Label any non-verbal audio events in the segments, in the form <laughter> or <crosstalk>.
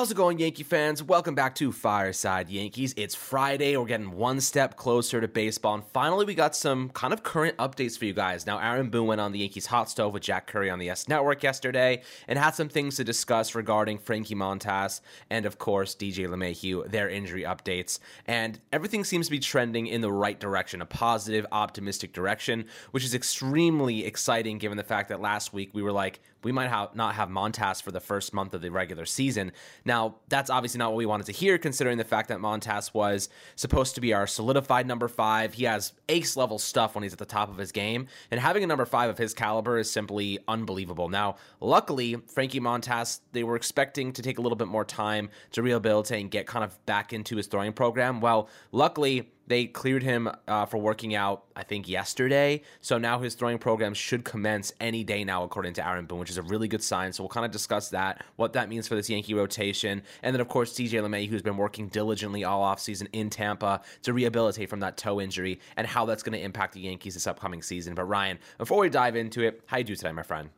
How's it going, Yankee fans? Welcome back to Fireside Yankees. It's Friday. We're getting one step closer to baseball. And finally, we got some kind of current updates for you guys. Now, Aaron Boone went on the Yankees hot stove with Jack Curry on the YES Network yesterday and had some things to discuss regarding Frankie Montas and, of course, DJ LeMahieu, their injury updates. And everything seems to be trending in the right direction, a positive, optimistic direction, which is extremely exciting given the fact that last week we were like, we might have not have Montas for the first month of the regular season. Now, that's obviously not what we wanted to hear, considering the fact that Montas was supposed to be our solidified number five. He has ace level stuff when he's at the top of his game, and having a number five of his caliber is simply unbelievable. Now, luckily, Frankie Montas, they were expecting to take a little bit more time to rehabilitate and get kind of back into his throwing program. Well, luckily, they cleared him uh, for working out, I think, yesterday. So now his throwing program should commence any day now, according to Aaron Boone, which is a really good sign. So we'll kind of discuss that, what that means for this Yankee rotation. And then, of course, DJ LeMahieu, who's been working diligently all offseason in Tampa to rehabilitate from that toe injury and how that's going to impact the Yankees this upcoming season. But Ryan, before we dive into it, how you do today, my friend?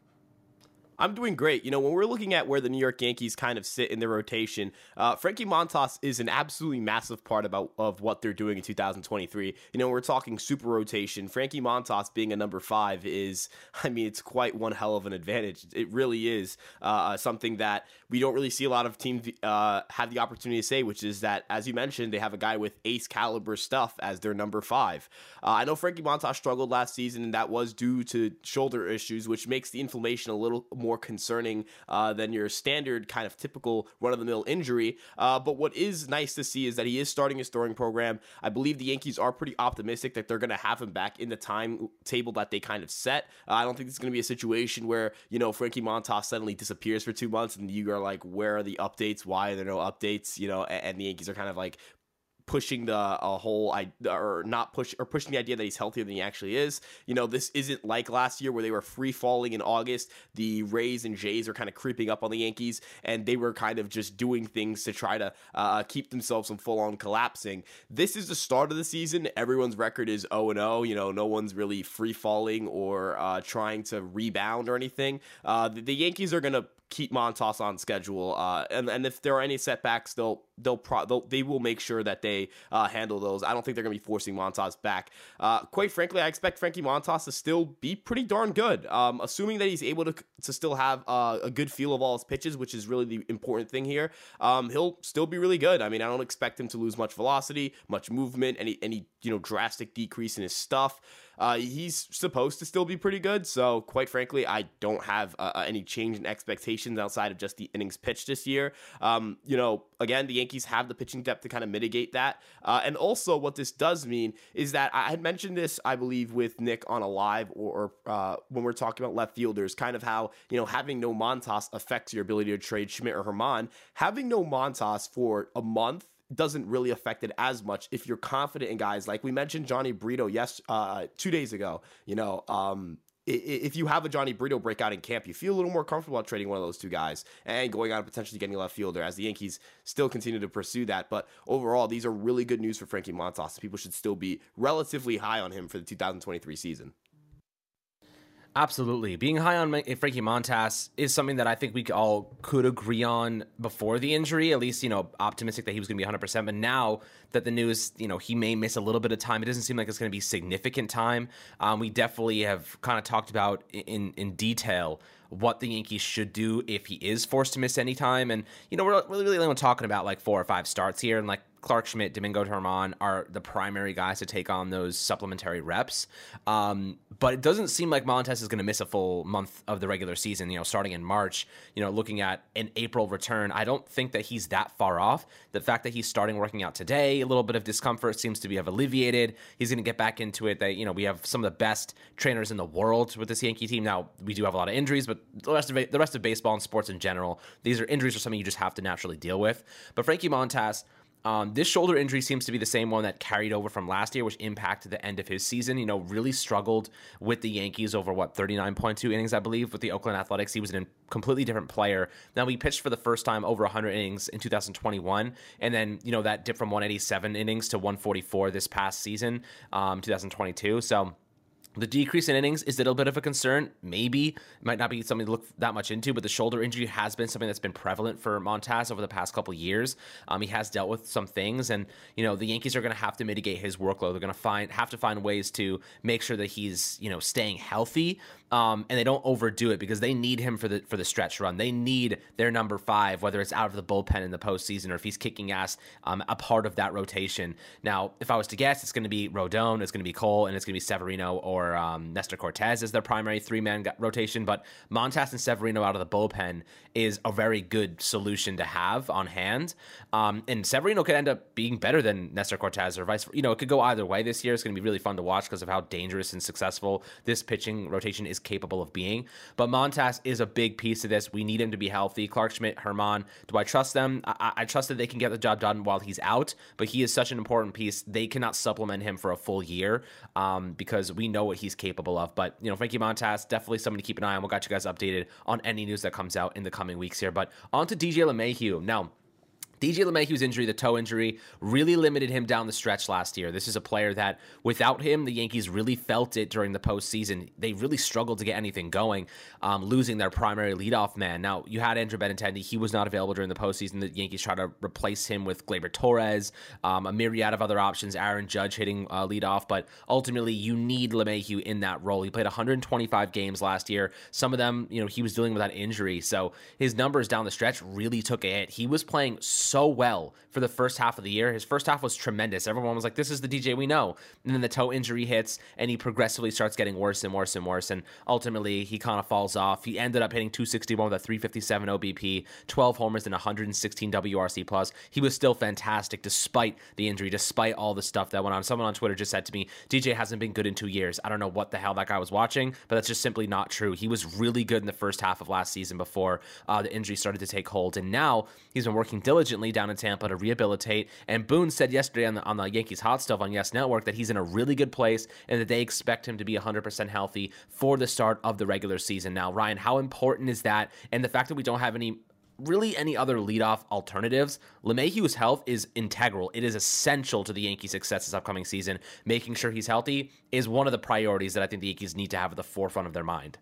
I'm doing great. You know, when we're looking at where the New York Yankees kind of sit in their rotation, uh, Frankie Montas is an absolutely massive part about of what they're doing in 2023. You know, we're talking super rotation. Frankie Montas being a number five is, <laughs> I mean, it's quite one hell of an advantage. It really is uh, something that we don't really see a lot of teams uh, have the opportunity to say, which is that, as you mentioned, they have a guy with ace caliber stuff as their number five. Uh, I know Frankie Montas struggled last season, and that was due to shoulder issues, which makes the inflammation a little more concerning uh, than your standard kind of typical run of the mill injury. Uh, but what is nice to see is that he is starting his throwing program. I believe the Yankees are pretty optimistic that they're going to have him back in the timetable that they kind of set. Uh, I don't think it's going to be a situation where, you know, Frankie Montas suddenly disappears for two months and you are like, where are the updates? Why are there no updates? You know, and, and the Yankees are kind of like pushing the a whole I or not push or pushing the idea that he's healthier than he actually is. You know, this isn't like last year where they were free falling in August. The Rays and Jays are kind of creeping up on the Yankees, and they were kind of just doing things to try to uh, keep themselves from full on collapsing. This is the start of the season. Everyone's record is 0 and 0. You know, no one's really free falling or uh, trying to rebound or anything. Uh, the, the Yankees are gonna keep Montas on schedule. Uh, and and if there are any setbacks, they'll they'll, pro- they'll they will make sure that they uh, handle those. I don't think they're going to be forcing Montas back. Uh, quite frankly, I expect Frankie Montas to still be pretty darn good. Um, assuming that he's able to to still have uh, a good feel of all his pitches, which is really the important thing here. Um, he'll still be really good. I mean, I don't expect him to lose much velocity, much movement, any any you know drastic decrease in his stuff. Uh, he's supposed to still be pretty good. So, quite frankly, I don't have uh, uh, any change in expectations outside of just the innings pitched this year. Um, you know, again, the Yankees have the pitching depth to kind of mitigate that. Uh, and also, what this does mean is that I had mentioned this, I believe, with Nick on a live or, or uh, when we're talking about left fielders, kind of how, you know, having no Montas affects your ability to trade Schmidt or Germán. Having no Montas for a month doesn't really affect it as much if you're confident in guys like we mentioned Johnny Brito yes uh, two days ago. You know, um, if you have a Johnny Brito breakout in camp, you feel a little more comfortable about trading one of those two guys and going out and potentially getting a left fielder as the Yankees still continue to pursue that. But overall, these are really good news for Frankie Montas. People should still be relatively high on him for the 2023 season. Absolutely. Being high on Frankie Montas is something that I think we all could agree on before the injury, at least, you know, optimistic that he was going to be 100%. But now that the news, you know, he may miss a little bit of time, it doesn't seem like it's going to be significant time. Um, we definitely have kind of talked about in, in detail what the Yankees should do if he is forced to miss any time. And, you know, we're really, really only talking about like four or five starts here. And like Clark Schmidt, Domingo Germán are the primary guys to take on those supplementary reps. Um, but it doesn't seem like Montas is going to miss a full month of the regular season, you know, starting in March, you know, looking at an April return. I don't think that he's that far off. The fact that he's starting working out today, a little bit of discomfort seems to be have alleviated. He's going to get back into it. That, you know, we have some of the best trainers in the world with this Yankee team. Now, we do have a lot of injuries, but the rest of the rest of baseball and sports in general, these are injuries are something you just have to naturally deal with. But Frankie Montas, um, this shoulder injury seems to be the same one that carried over from last year, which impacted the end of his season. You know, really struggled with the Yankees over what 39.2 innings, I believe, with the Oakland Athletics. He was a completely different player. Now he pitched for the first time over 100 innings in 2021, and then you know that dip from 187 innings to 144 this past season, um, 2022. So The decrease in innings is a little bit of a concern. Maybe it might not be something to look that much into, but the shoulder injury has been something that's been prevalent for Montas over the past couple years. Um, he has dealt with some things, and you know the Yankees are going to have to mitigate his workload. They're going to find have to find ways to make sure that he's you know staying healthy, um, and they don't overdo it because they need him for the for the stretch run. They need their number five, whether it's out of the bullpen in the postseason or if he's kicking ass, um, a part of that rotation. Now, if I was to guess, it's going to be Rodon, it's going to be Cole, and it's going to be Severino or or um, Nestor Cortes as their primary three man rotation. But Montas and Severino out of the bullpen is a very good solution to have on hand. Um, and Severino could end up being better than Nestor Cortes or vice. You know, it could go either way this year. It's going to be really fun to watch because of how dangerous and successful this pitching rotation is capable of being. But Montas is a big piece of this. We need him to be healthy. Clark Schmidt, Germán, do I trust them? I, I trust that they can get the job done while he's out. But he is such an important piece. They cannot supplement him for a full year um, because we know what he's capable of. But, you know, Frankie Montas, definitely someone to keep an eye on. We'll got you guys updated on any news that comes out in the coming weeks here. But on to DJ LeMahieu. Now, DJ LeMahieu's injury, the toe injury, really limited him down the stretch last year. This is a player that, without him, the Yankees really felt it during the postseason. They really struggled to get anything going, um, losing their primary leadoff man. Now, you had Andrew Benintendi. He was not available during the postseason. The Yankees tried to replace him with Gleyber Torres, um, a myriad of other options, Aaron Judge hitting uh, leadoff. But ultimately, you need LeMahieu in that role. He played 125 games last year. Some of them, you know, he was dealing with that injury. So his numbers down the stretch really took a hit. He was playing so so well for the first half of the year. His first half was tremendous. Everyone was like, this is the DJ we know. And then the toe injury hits and he progressively starts getting worse and worse and worse. And ultimately, he kind of falls off. He ended up hitting 261 with a 357 OBP, 12 homers, and 116 WRC plus. He was still fantastic despite the injury, despite all the stuff that went on. Someone on Twitter just said to me, DJ hasn't been good in two years. I don't know what the hell that guy was watching, but that's just simply not true. He was really good in the first half of last season before uh, the injury started to take hold. And now he's been working diligently down in Tampa to rehabilitate. And Boone said yesterday on the, on the Yankees Hot Stove on Yes Network that he's in a really good place and that they expect him to be 100% healthy for the start of the regular season. Now, Ryan, how important is that? And the fact that we don't have any really any other leadoff alternatives, LeMahieu's health is integral. It is essential to the Yankees' success this upcoming season. Making sure he's healthy is one of the priorities that I think the Yankees need to have at the forefront of their mind.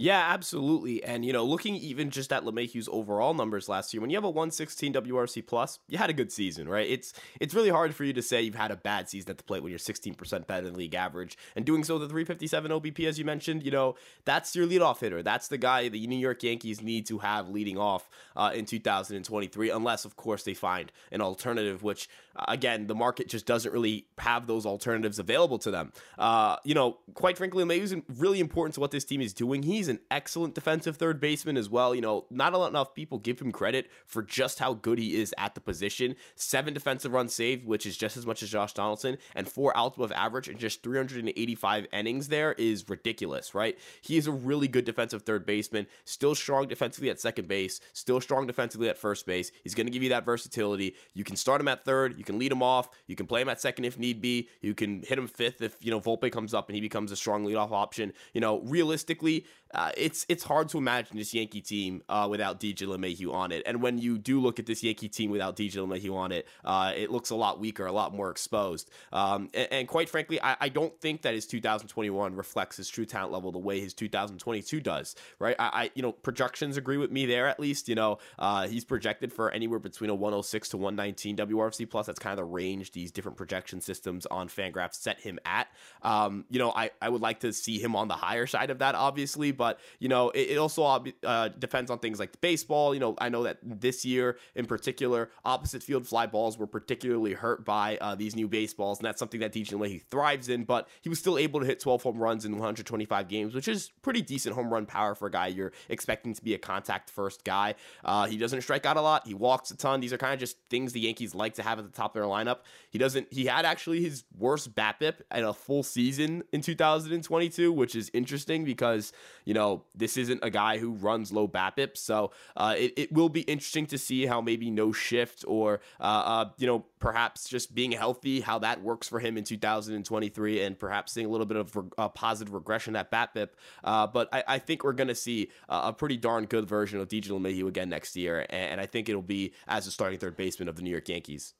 Yeah, absolutely. And you know, looking even just at LeMahieu's overall numbers last year, when you have a 116 WRC plus, you had a good season, right? It's it's really hard for you to say you've had a bad season at the plate when you're 16% better than league average. And doing so the 357 OBP, as you mentioned, you know, that's your leadoff hitter. That's the guy the New York Yankees need to have leading off uh, in 2023, unless of course they find an alternative, which again, the market just doesn't really have those alternatives available to them. Uh, you know, quite frankly, LeMahieu's really important to what this team is doing. He's He's an excellent defensive third baseman as well. You know, not enough people give him credit for just how good he is at the position. Seven defensive runs saved, which is just as much as Josh Donaldson, and four outs above average and just 385 innings there is ridiculous, right? He is a really good defensive third baseman, still strong defensively at second base, still strong defensively at first base. He's going to give you that versatility. You can start him at third, you can lead him off, you can play him at second if need be, you can hit him fifth if, you know, Volpe comes up and he becomes a strong leadoff option. You know, realistically, uh, it's it's hard to imagine this Yankee team uh, without DJ LeMahieu on it. And when you do look at this Yankee team without DJ LeMahieu on it, uh, it looks a lot weaker, a lot more exposed. Um, and, and, quite frankly, I, I, don't think that his 2021 reflects his true talent level the way his 2022 does. Right? I, I you know projections agree with me there at least. You know uh, he's projected for anywhere between a 106 to 119 WRC plus. That's kind of the range these different projection systems on Fangraphs set him at. Um, you know I I would like to see him on the higher side of that, obviously, but you know, it, it also uh, depends on things like baseball. You know, I know that this year in particular, opposite field fly balls were particularly hurt by uh, these new baseballs, and that's something that DJ LeMahieu thrives in. But he was still able to hit 12 home runs in 125 games, which is pretty decent home run power for a guy you're expecting to be a contact first guy. Uh, he doesn't strike out a lot. He walks a ton. These are kind of just things the Yankees like to have at the top of their lineup. He doesn't. He had actually his worst BABIP in a full season in 2022, which is interesting because you know this isn't a guy who runs low BABIP. So uh, it, it will be interesting to see how maybe no shift or, uh, uh, you know, perhaps just being healthy, how that works for him in 2023 and perhaps seeing a little bit of re- positive regression at BABIP. Uh, but I, I, think we're going to see a pretty darn good version of DJ LeMahieu again next year. And I think it'll be as a starting third baseman of the New York Yankees.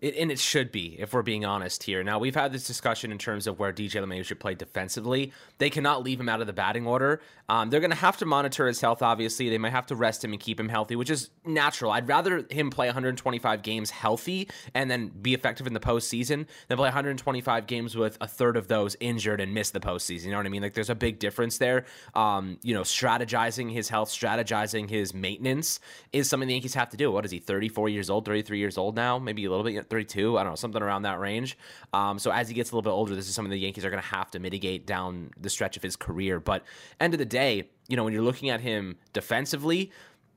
It, and it should be, if we're being honest here. Now, we've had this discussion in terms of where DJ LeMahieu should play defensively. They cannot leave him out of the batting order. Um, they're going to have to monitor his health, obviously. They might have to rest him and keep him healthy, which is natural. I'd rather him play 125 games healthy and then be effective in the postseason than play 125 games with a third of those injured and miss the postseason. You know what I mean? Like, there's a big difference there. Um, you know, strategizing his health, strategizing his maintenance is something the Yankees have to do. What is he, 34 years old, 33 years old now? Maybe a little bit 32, I don't know, something around that range. Um, so as he gets a little bit older, this is something the Yankees are going to have to mitigate down the stretch of his career. But end of the day, you know, when you're looking at him defensively,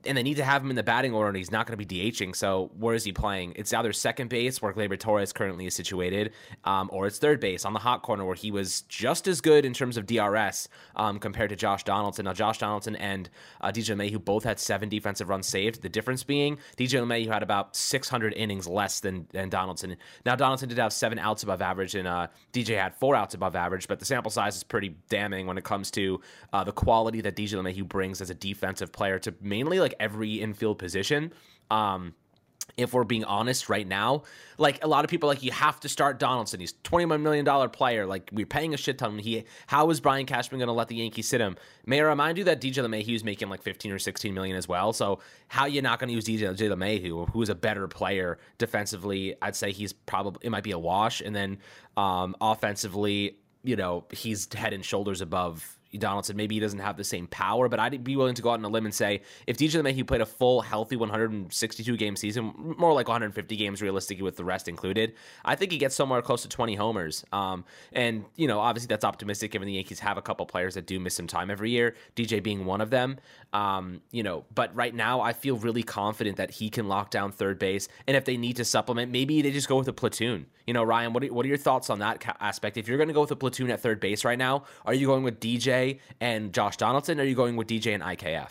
and they need to have him in the batting order, and he's not going to be DHing. So where is he playing? It's either second base, where Gleyber Torres currently is situated, um, or it's third base on the hot corner, where he was just as good in terms of DRS um, compared to Josh Donaldson. Now, Josh Donaldson and uh, DJ LeMahieu both had seven defensive runs saved. The difference being DJ LeMahieu had about 600 innings less than, than Donaldson. Now, Donaldson did have seven outs above average, and uh, DJ had four outs above average, but the sample size is pretty damning when it comes to uh, the quality that DJ LeMahieu brings as a defensive player to mainly like every infield position. Um, if we're being honest right now, like a lot of people like you have to start Donaldson. He's twenty one million dollar player. Like we're paying a shit ton. He how is Brian Cashman going to let the Yankees sit him? May I remind you that DJ LeMahieu is making like fifteen or sixteen million as well. So how you not going to use DJ, DJ LeMahieu, who is a better player defensively? I'd say he's probably it might be a wash, and then um, offensively, you know, he's head and shoulders above Donaldson. Maybe he doesn't have the same power, but I'd be willing to go out on a limb and say if DJ LeMahieu played a full, healthy 162 game season, more like 150 games realistically with the rest included, I think he gets somewhere close to 20 homers. Um, and, you know, obviously that's optimistic given the Yankees have a couple players that do miss some time every year, DJ being one of them. Um, you know, but right now I feel really confident that he can lock down third base. And if they need to supplement, maybe they just go with a platoon. You know, Ryan, what are, what are your thoughts on that aspect? If you're going to go with a platoon at third base right now, are you going with DJ? And Josh Donaldson? Are you going with DJ and IKF?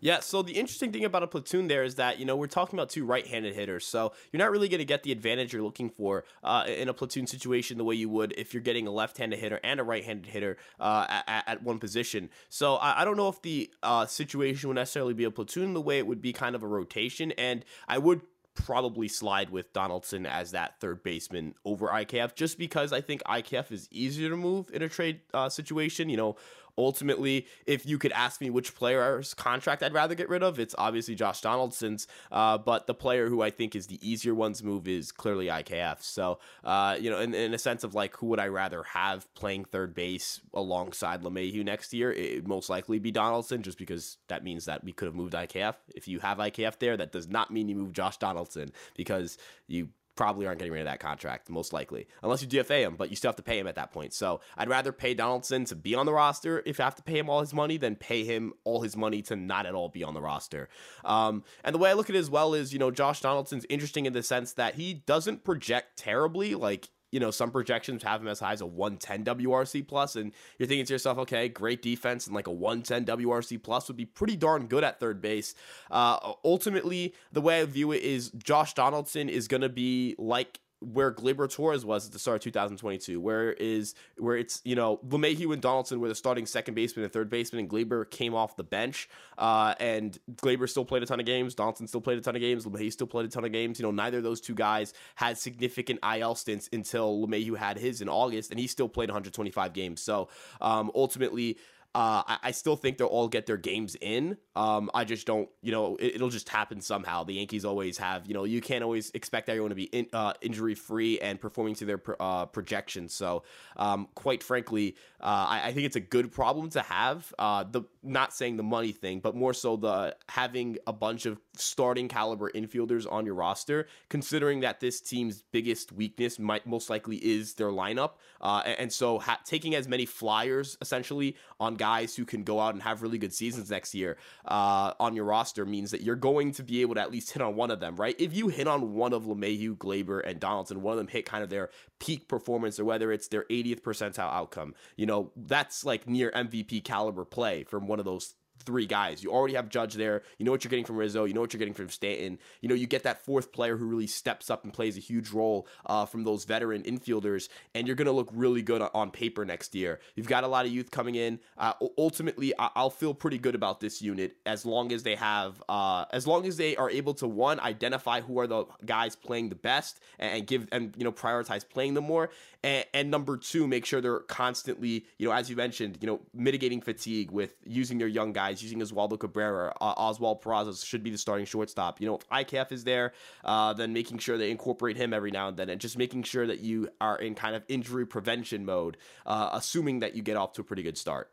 Yeah, so the interesting thing about a platoon there is that, you know, we're talking about two right handed hitters. So you're not really going to get the advantage you're looking for uh, in a platoon situation the way you would if you're getting a left handed hitter and a right handed hitter uh, at, at, one position. So I, I don't know if the uh, situation would necessarily be a platoon the way it would be kind of a rotation. And I would probably slide with Donaldson as that third baseman over IKF just because I think IKF is easier to move in a trade uh, situation. You know, ultimately, if you could ask me which player's contract I'd rather get rid of, it's obviously Josh Donaldson's. Uh, but the player who I think is the easier one's move is clearly IKF. So, uh, you know, in, in, a sense of like, who would I rather have playing third base alongside LeMahieu next year? It most likely be Donaldson, just because that means that we could have moved IKF. If you have IKF there, that does not mean you move Josh Donaldson because you probably aren't getting rid of that contract, most likely, unless you DFA him, but you still have to pay him at that point. So I'd rather pay Donaldson to be on the roster if I have to pay him all his money than pay him all his money to not at all be on the roster. Um, and the way I look at it as well is, you know, Josh Donaldson's interesting in the sense that he doesn't project terribly. Like you know, some projections have him as high as a 110 WRC plus, and you're thinking to yourself, okay, great defense and like a 110 WRC plus would be pretty darn good at third base. Uh, ultimately, the way I view it is Josh Donaldson is going to be like where Gleyber Torres was at the start of 2022, where is where it's you know LeMahieu and Donaldson were the starting second baseman and third baseman, and Gleyber came off the bench, uh, and Gleyber still played a ton of games, Donaldson still played a ton of games, LeMahieu still played a ton of games. You know, neither of those two guys had significant IL stints until LeMahieu had his in August, and he still played 125 games. So um, ultimately. Uh, I, I, still think they'll all get their games in. Um, I just don't, you know, it, will just happen somehow. The Yankees always have, you know, you can't always expect everyone to be in, uh, injury free and performing to their uh, projections. So, um, quite frankly, uh, I, I, think it's a good problem to have. Uh, the not saying the money thing, but more so the having a bunch of starting caliber infielders on your roster, considering that this team's biggest weakness might most likely is their lineup, uh, and, and, so ha- taking as many flyers essentially on guys who can go out and have really good seasons next year uh, on your roster means that you're going to be able to at least hit on one of them, right? If you hit on one of LeMahieu, Gleyber, and Donaldson, one of them hit kind of their peak performance or whether it's their 80th percentile outcome, you know, that's like near MVP caliber play from one of those three guys. You already have Judge there. You know what you're getting from Rizzo. You know what you're getting from Stanton. You know, you get that fourth player who really steps up and plays a huge role uh, from those veteran infielders, and you're going to look really good on paper next year. You've got a lot of youth coming in. Uh, ultimately, I- will feel pretty good about this unit as long as they have, uh, as long as they are able to one identify who are the guys playing the best and, give and you know prioritize playing them more, and, and number two, make sure they're constantly, you know, as you mentioned, you know, mitigating fatigue with using their young guys, using Oswaldo Cabrera, uh, Oswald Peraza should be the starting shortstop. You know, if IKF is there, uh, then making sure they incorporate him every now and then, and just making sure that you are in kind of injury prevention mode, uh, assuming that you get off to a pretty good start.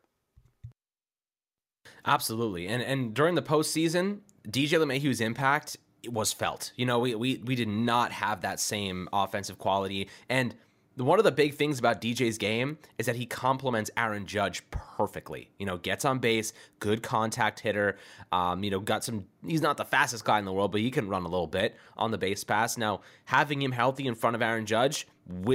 Absolutely, and and during the postseason, DJ LeMahieu's impact was felt. You know, we we we did not have that same offensive quality, and one of the big things about DJ's game is that he complements Aaron Judge perfectly. You know, gets on base, good contact hitter. Um, you know, got some. He's not the fastest guy in the world, but he can run a little bit on the base pass. Now, having him healthy in front of Aaron Judge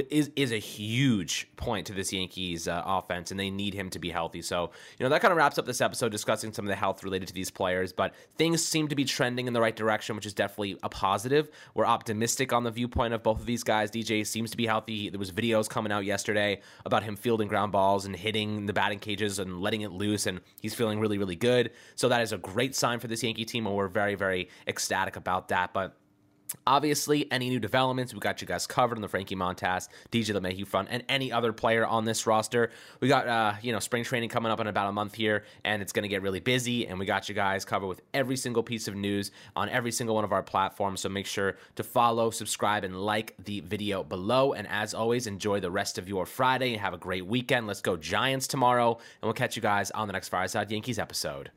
is is a huge point to this Yankees uh, offense, and they need him to be healthy. So, you know, that kind of wraps up this episode discussing some of the health related to these players. But things seem to be trending in the right direction, which is definitely a positive. We're optimistic on the viewpoint of both of these guys. DJ seems to be healthy. There was videos coming out yesterday about him fielding ground balls and hitting the batting cages and letting it loose, and he's feeling really, really good. So that is a great sign for this Yankee team, and we're very, very ecstatic about that. But Obviously, any new developments, we got you guys covered on the Frankie Montas, DJ LeMahieu front, and any other player on this roster. We got, uh, you know, spring training coming up in about a month here, and it's going to get really busy. And we got you guys covered with every single piece of news on every single one of our platforms. So make sure to follow, subscribe, and like the video below. And as always, enjoy the rest of your Friday and have a great weekend. Let's go Giants tomorrow, and we'll catch you guys on the next Fireside Yankees episode.